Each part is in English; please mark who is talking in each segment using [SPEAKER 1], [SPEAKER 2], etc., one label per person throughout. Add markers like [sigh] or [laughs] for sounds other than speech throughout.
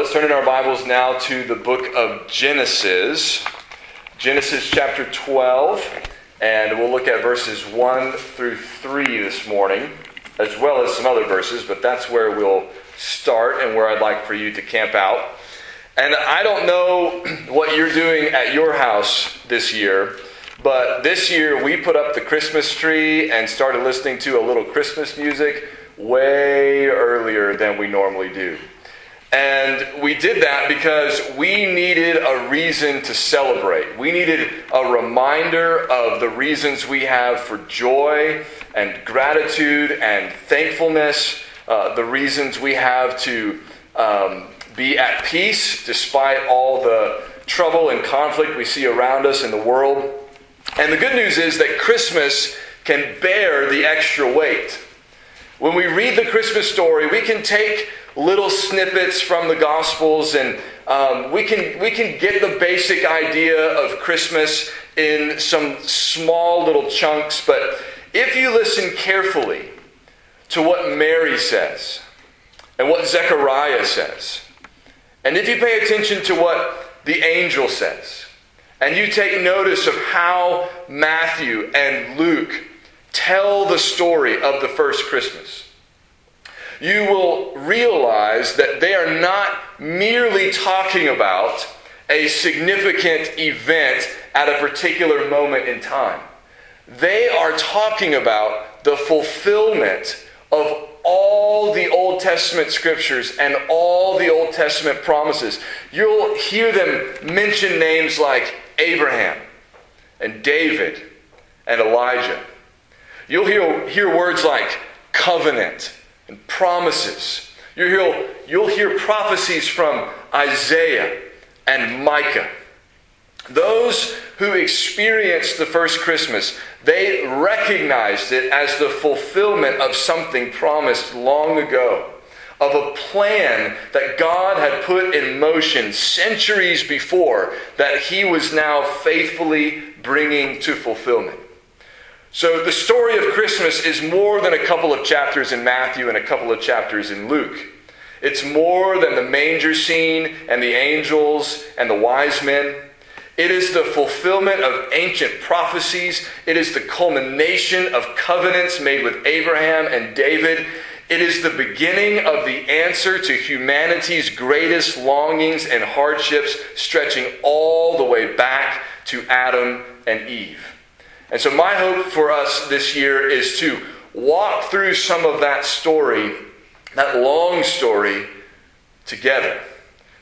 [SPEAKER 1] Let's turn in our Bibles now to the book of Genesis, Genesis chapter 12, and we'll look at verses 1 through 3 this morning, as well as some other verses, but that's where we'll start and where I'd like for you to camp out. And I don't know [clears throat] what you're doing at your house this year, but this year we put up the Christmas tree and started listening to a little Christmas music way earlier than we normally do. And we did that because we needed a reason to celebrate. We needed a reminder of the reasons we have for joy and gratitude and thankfulness, uh, the reasons we have to um, be at peace despite all the trouble and conflict we see around us in the world. And the good news is that Christmas can bear the extra weight. When we read the Christmas story, we can take little snippets from the Gospels, and um, we, can, we can get the basic idea of Christmas in some small little chunks. But if you listen carefully to what Mary says and what Zechariah says, and if you pay attention to what the angel says, and you take notice of how Matthew and Luke tell the story of the first Christmas, you will realize that they are not merely talking about a significant event at a particular moment in time. They are talking about the fulfillment of all the Old Testament scriptures and all the Old Testament promises. You'll hear them mention names like Abraham and David and Elijah. You'll hear, hear words like covenant and promises. You'll you'll hear prophecies from Isaiah and Micah. Those who experienced the first Christmas, they recognized it as the fulfillment of something promised long ago, of a plan that God had put in motion centuries before that he was now faithfully bringing to fulfillment. So the story of Christmas is more than a couple of chapters in Matthew and a couple of chapters in Luke. It's more than the manger scene and the angels and the wise men. It is the fulfillment of ancient prophecies. It is the culmination of covenants made with Abraham and David. It is the beginning of the answer to humanity's greatest longings and hardships, stretching all the way back to Adam and Eve. And so, my hope for us this year is to walk through some of that story, that long story, together.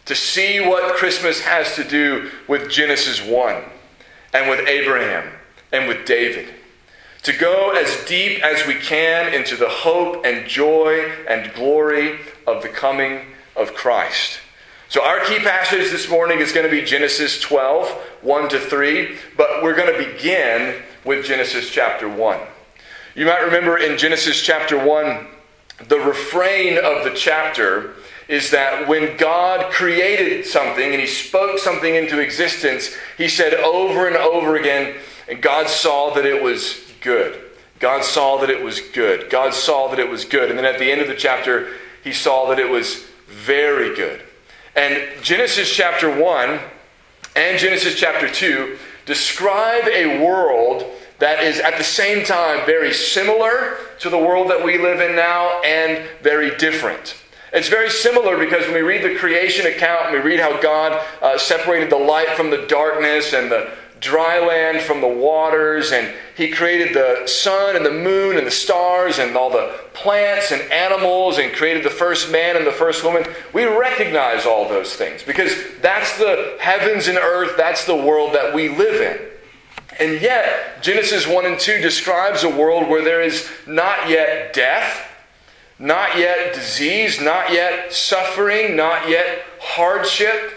[SPEAKER 1] To see what Christmas has to do with Genesis 1 and with Abraham and with David. To go as deep as we can into the hope and joy and glory of the coming of Christ. So, our key passage this morning is going to be Genesis 12, 1 to 3, but we're going to begin with Genesis chapter 1. You might remember in Genesis chapter 1, the refrain of the chapter is that when God created something and He spoke something into existence, He said over and over again, and God saw that it was good. God saw that it was good. God saw that it was good. And then at the end of the chapter, He saw that it was very good. And Genesis chapter 1 and Genesis chapter 2 describe a world that is at the same time very similar to the world that we live in now and very different. It's very similar because when we read the creation account and we read how God uh, separated the light from the darkness and the dry land from the waters, and He created the sun and the moon and the stars and all the plants and animals and created the first man and the first woman. We recognize all those things because that's the heavens and earth, that's the world that we live in. And yet, Genesis 1 and 2 describes a world where there is not yet death, not yet disease, not yet suffering, not yet hardship.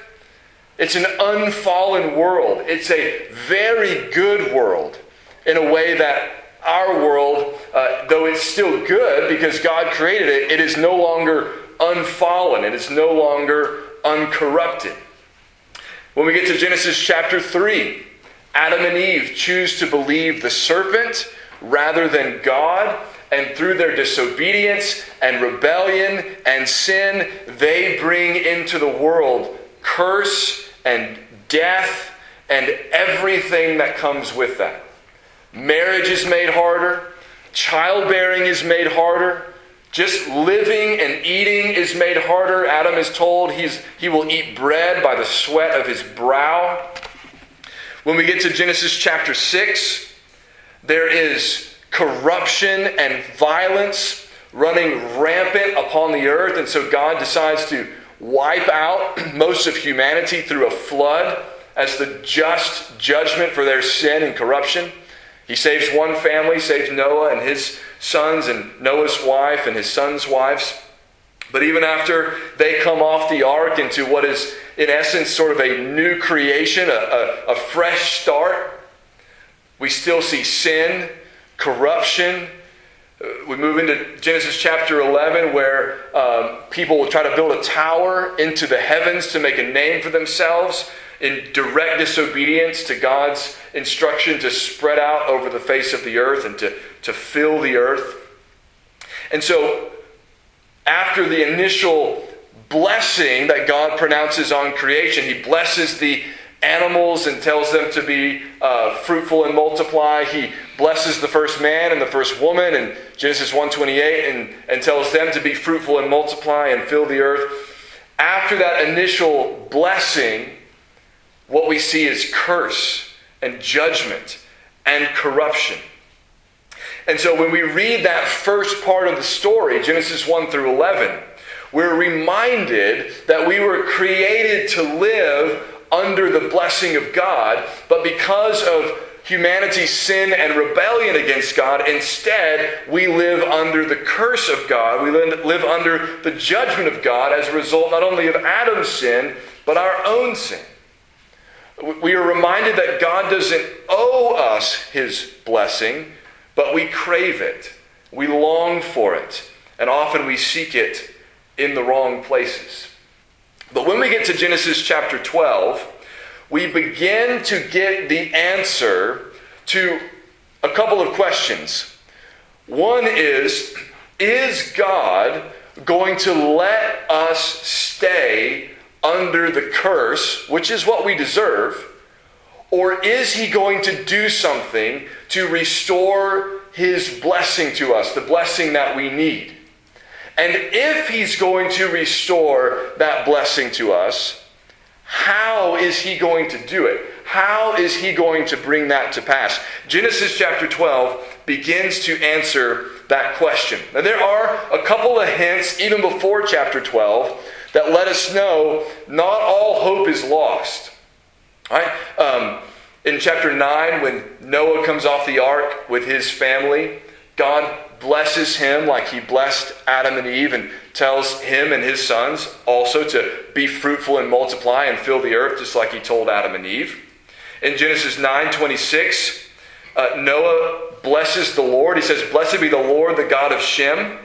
[SPEAKER 1] It's an unfallen world. It's a very good world in a way that our world, uh, though it's still good because God created it, it is no longer unfallen. It is no longer uncorrupted. When we get to Genesis chapter 3, Adam and Eve choose to believe the serpent rather than God, and through their disobedience and rebellion and sin, they bring into the world curse and death and everything that comes with that. Marriage is made harder, childbearing is made harder. Just living and eating is made harder. Adam is told he's, he will eat bread by the sweat of his brow. When we get to Genesis chapter 6, there is corruption and violence running rampant upon the earth, and so God decides to wipe out [clears throat] most of humanity through a flood as the just judgment for their sin and corruption. He saves one family, saves Noah and his sons, and Noah's wife and his sons' wives. But even after they come off the ark into what is, in essence, sort of a new creation, a, a, a fresh start, we still see sin, corruption. Uh, we move into Genesis chapter 11, where um, people will try to build a tower into the heavens to make a name for themselves in direct disobedience to God's instruction to spread out over the face of the earth and to, to fill the earth. And so, after the initial blessing that God pronounces on creation, He blesses the animals and tells them to be uh, fruitful and multiply. He blesses the first man and the first woman in Genesis 1:28 and, and tells them to be fruitful and multiply and fill the earth. After that initial blessing, what we see is curse and judgment and corruption. And so when we read that first part of the story, Genesis 1 through 11, we're reminded that we were created to live under the blessing of God, but because of humanity's sin and rebellion against God, instead we live under the curse of God. We live under the judgment of God as a result not only of Adam's sin, but our own sin. We are reminded that God doesn't owe us his blessing, but we crave it. We long for it. And often we seek it in the wrong places. But when we get to Genesis chapter 12, we begin to get the answer to a couple of questions. One is Is God going to let us stay under the curse, which is what we deserve? Or is he going to do something to restore his blessing to us, the blessing that we need? And if he's going to restore that blessing to us, how is he going to do it? How is he going to bring that to pass? Genesis chapter 12 begins to answer that question. Now, there are a couple of hints, even before chapter 12, that let us know not all hope is lost. Right? Um, in chapter 9, when Noah comes off the ark with his family, God blesses him like he blessed Adam and Eve and tells him and his sons also to be fruitful and multiply and fill the earth just like he told Adam and Eve. In Genesis 9 26, uh, Noah blesses the Lord. He says, Blessed be the Lord, the God of Shem.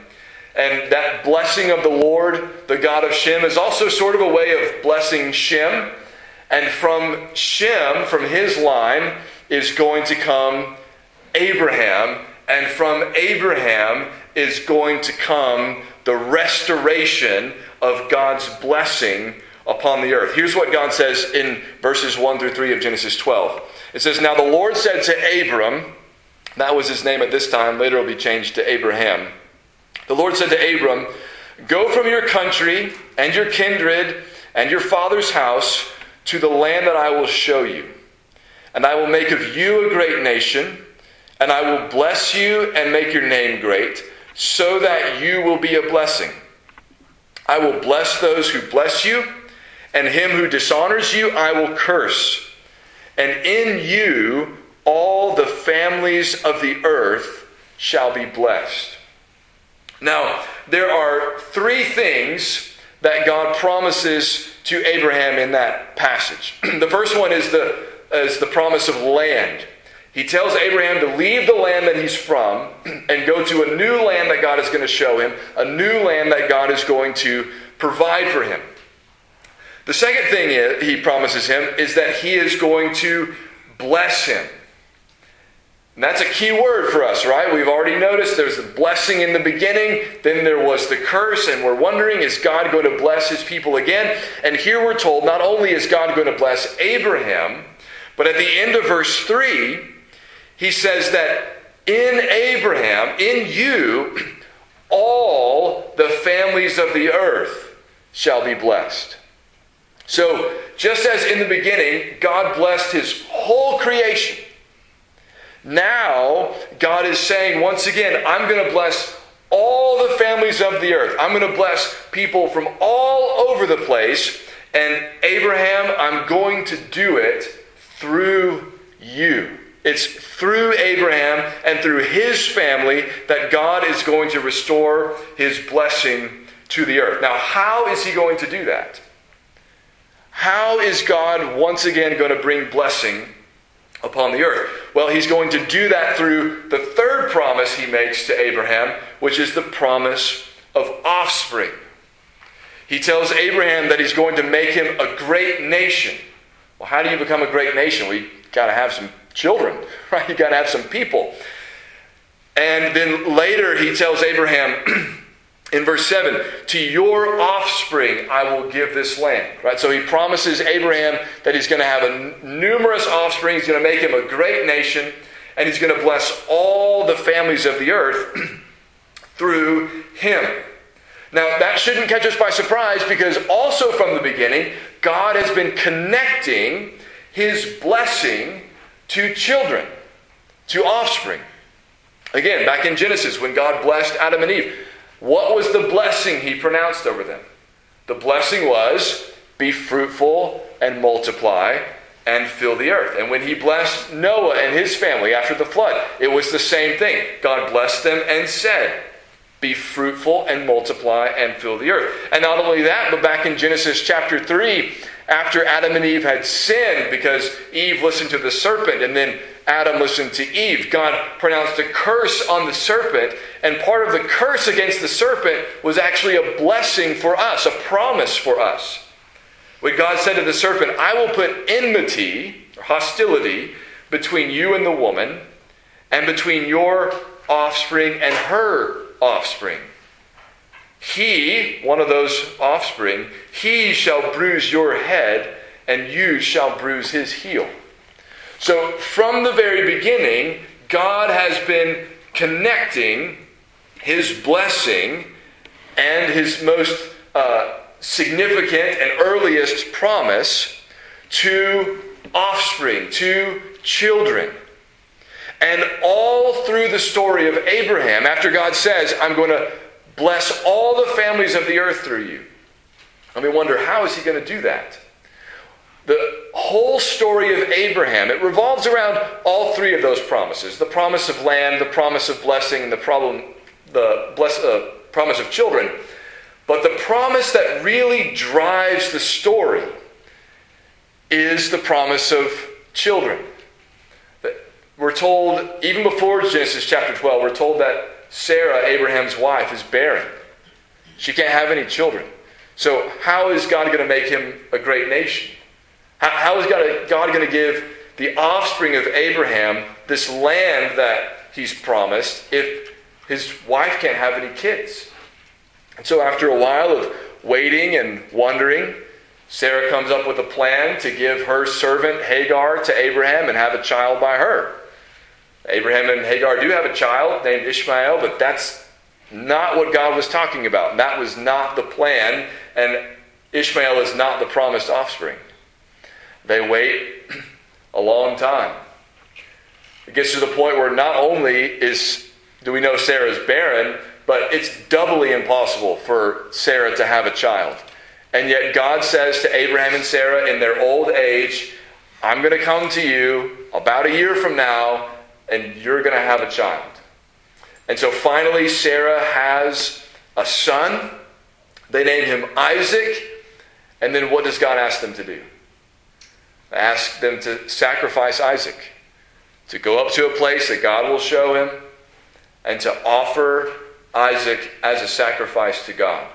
[SPEAKER 1] And that blessing of the Lord, the God of Shem, is also sort of a way of blessing Shem. And from Shem, from his line, is going to come Abraham. And from Abraham is going to come the restoration of God's blessing upon the earth. Here's what God says in verses 1 through 3 of Genesis 12. It says, Now the Lord said to Abram, that was his name at this time, later it'll be changed to Abraham. The Lord said to Abram, Go from your country and your kindred and your father's house to the land that I will show you. And I will make of you a great nation, and I will bless you and make your name great, so that you will be a blessing. I will bless those who bless you, and him who dishonors you I will curse. And in you all the families of the earth shall be blessed. Now, there are three things that God promises to Abraham in that passage. [clears throat] the first one is the, is the promise of land. He tells Abraham to leave the land that he's from and go to a new land that God is going to show him, a new land that God is going to provide for him. The second thing he promises him is that he is going to bless him. And that's a key word for us, right? We've already noticed there's the blessing in the beginning, then there was the curse, and we're wondering, is God going to bless his people again? And here we're told not only is God going to bless Abraham, but at the end of verse 3, he says that in Abraham, in you, all the families of the earth shall be blessed. So, just as in the beginning, God blessed his whole creation now, God is saying once again, I'm going to bless all the families of the earth. I'm going to bless people from all over the place. And Abraham, I'm going to do it through you. It's through Abraham and through his family that God is going to restore his blessing to the earth. Now, how is he going to do that? How is God once again going to bring blessing upon the earth. Well, he's going to do that through the third promise he makes to Abraham, which is the promise of offspring. He tells Abraham that he's going to make him a great nation. Well, how do you become a great nation? We got to have some children, [laughs] right? You got to have some people. And then later he tells Abraham [clears throat] in verse 7 to your offspring i will give this land right so he promises abraham that he's going to have a numerous offspring he's going to make him a great nation and he's going to bless all the families of the earth [clears throat] through him now that shouldn't catch us by surprise because also from the beginning god has been connecting his blessing to children to offspring again back in genesis when god blessed adam and eve what was the blessing he pronounced over them? The blessing was be fruitful and multiply and fill the earth. And when he blessed Noah and his family after the flood, it was the same thing. God blessed them and said, Be fruitful and multiply and fill the earth. And not only that, but back in Genesis chapter 3, after Adam and Eve had sinned because Eve listened to the serpent and then Adam listened to Eve. God pronounced a curse on the serpent, and part of the curse against the serpent was actually a blessing for us, a promise for us. When God said to the serpent, I will put enmity, or hostility, between you and the woman, and between your offspring and her offspring. He, one of those offspring, he shall bruise your head, and you shall bruise his heel. So, from the very beginning, God has been connecting his blessing and his most uh, significant and earliest promise to offspring, to children. And all through the story of Abraham, after God says, I'm going to bless all the families of the earth through you. And we wonder, how is he going to do that? The whole story of Abraham, it revolves around all three of those promises the promise of land, the promise of blessing, and the, problem, the bless, uh, promise of children. But the promise that really drives the story is the promise of children. We're told, even before Genesis chapter 12, we're told that Sarah, Abraham's wife, is barren. She can't have any children. So, how is God going to make him a great nation? how is God, God going to give the offspring of Abraham this land that he's promised if his wife can't have any kids? And so, after a while of waiting and wondering, Sarah comes up with a plan to give her servant Hagar to Abraham and have a child by her. Abraham and Hagar do have a child named Ishmael, but that's not what God was talking about. That was not the plan, and Ishmael is not the promised offspring. They wait [clears throat] a long time. It gets to the point where not only is do we know Sarah's barren, but it's doubly impossible for Sarah to have a child. And yet God says to Abraham and Sarah in their old age, I'm going to come to you about a year from now, and you're going to have a child. And so finally, Sarah has a son. They name him Isaac. And then what does God ask them to do? ask them to sacrifice Isaac, to go up to a place that God will show him, and to offer Isaac as a sacrifice to God.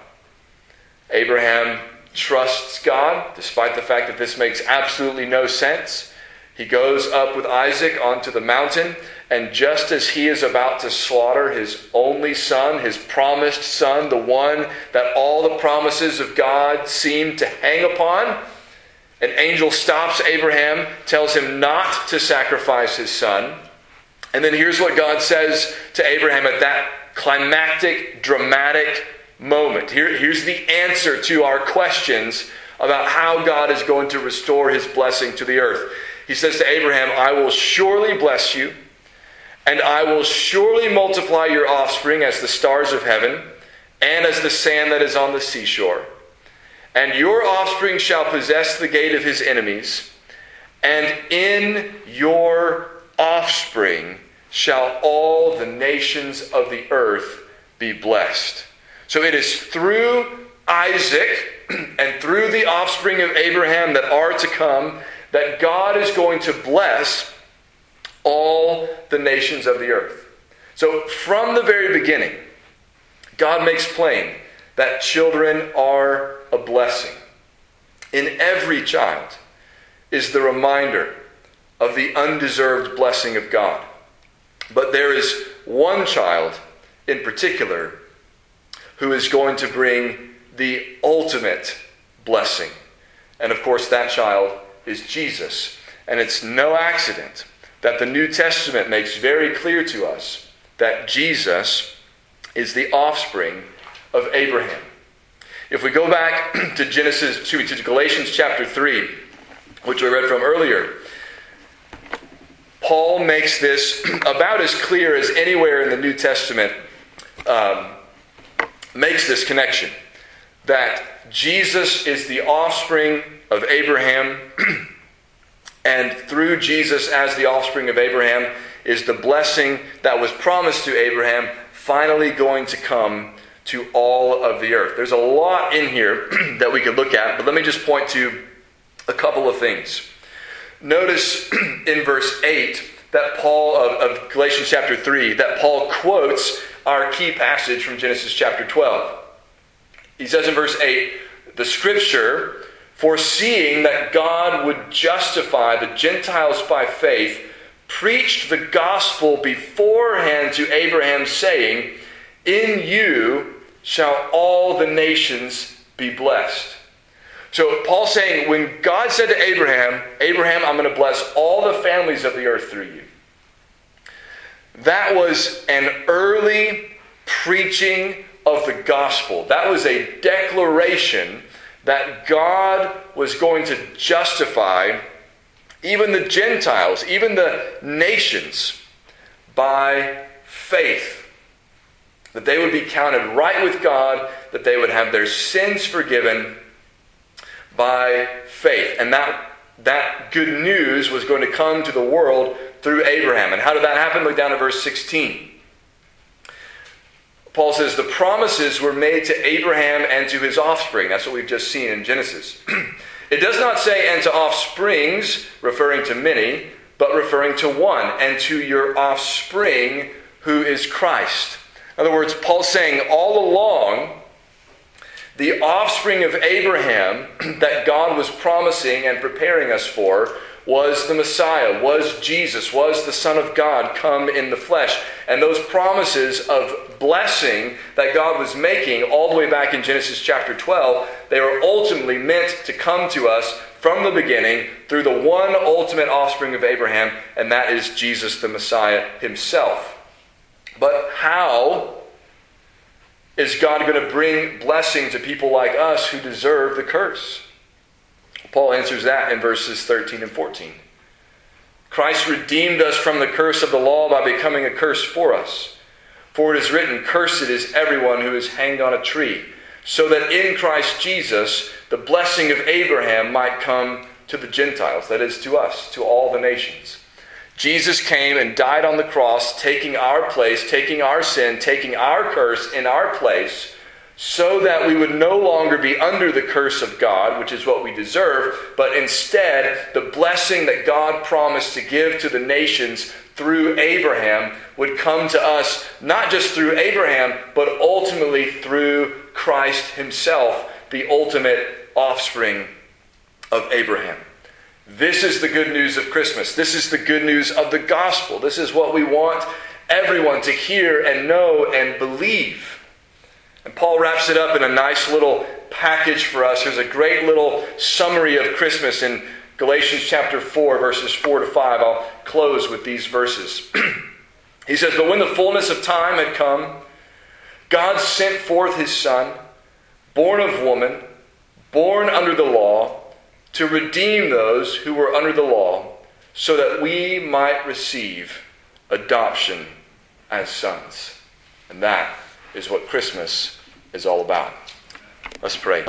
[SPEAKER 1] Abraham trusts God, despite the fact that this makes absolutely no sense. He goes up with Isaac onto the mountain, And just as he is about to slaughter his only son, his promised son, the one that all the promises of God seem to hang upon, an angel stops Abraham, tells him not to sacrifice his son. And then here's what God says to Abraham at that climactic, dramatic moment. Here, here's the answer to our questions about how God is going to restore his blessing to the earth. He says to Abraham, I will surely bless you, and I will surely multiply your offspring as the stars of heaven and as the sand that is on the seashore. And your offspring shall possess the gate of his enemies, and in your offspring shall all the nations of the earth be blessed. So it is through Isaac [clears throat] and through the offspring of Abraham that are to come that God is going to bless all the nations of the earth. So from the very beginning, God makes plain that children are a blessing. In every child is the reminder of the undeserved blessing of God. But there is one child in particular who is going to bring the ultimate blessing. And of course, that child is Jesus. And it's no accident that the New Testament makes very clear to us that Jesus is the offspring of Abraham. If we go back [clears throat] to Genesis, to Galatians chapter 3, which we read from earlier, Paul makes this [clears throat] about as clear as anywhere in the New Testament um, makes this connection that Jesus is the offspring of Abraham, [clears throat] and through Jesus as the offspring of Abraham is the blessing that was promised to Abraham finally going to come to all of the earth. There's a lot in here [clears throat] that we could look at, but let me just point to a couple of things. Notice [clears throat] in verse 8 that Paul, of, of Galatians chapter 3, that Paul quotes our key passage from Genesis chapter 12. He says in verse 8, the scripture, foreseeing that God would justify the Gentiles by faith, preached the gospel beforehand to Abraham, saying, In you shall all the nations be blessed. So Paul's saying, when God said to Abraham, Abraham, I'm going to bless all the families of the earth through you. That was an early preaching of the gospel. That was a declaration that God was going to justify even the Gentiles, even the nations, by faith. That they would be counted right with God, that they would have their sins forgiven by faith. And that, that good news was going to come to the world through Abraham. And how did that happen? Look down at verse 16. Paul says the promises were made to Abraham and to his offspring. That's what we've just seen in Genesis. [clears throat] it does not say, and to offsprings, referring to many, but referring to one, and to your offspring, who is Christ. In other words, Paul's saying all along, the offspring of Abraham [clears throat] that God was promising and preparing us for was the Messiah, was Jesus, was the Son of God come in the flesh. And those promises of blessing that God was making all the way back in Genesis chapter 12, they were ultimately meant to come to us from the beginning through the one ultimate offspring of Abraham, and that is Jesus the Messiah himself. But how is God going to bring blessing to people like us who deserve the curse? Paul answers that in verses 13 and 14. Christ redeemed us from the curse of the law by becoming a curse for us. For it is written, Cursed is everyone who is hanged on a tree, so that in Christ Jesus the blessing of Abraham might come to the Gentiles, that is, to us, to all the nations. Jesus came and died on the cross, taking our place, taking our sin, taking our curse in our place so that we would no longer be under the curse of God, which is what we deserve, but instead the blessing that God promised to give to the nations through Abraham would come to us not just through Abraham, but ultimately through Christ himself, the ultimate offspring of Abraham. This is the good news of Christmas. This is the good news of the gospel. This is what we want everyone to hear and know and believe. And Paul wraps it up in a nice little package for us. There's a great little summary of Christmas in Galatians chapter 4, verses 4 to 5. I'll close with these verses. [clears throat] he says, But when the fullness of time had come, God sent forth his Son, born of woman, born under the law, to redeem those who were under the law, so that we might receive adoption as sons. And that is what Christmas is all about. Let's pray.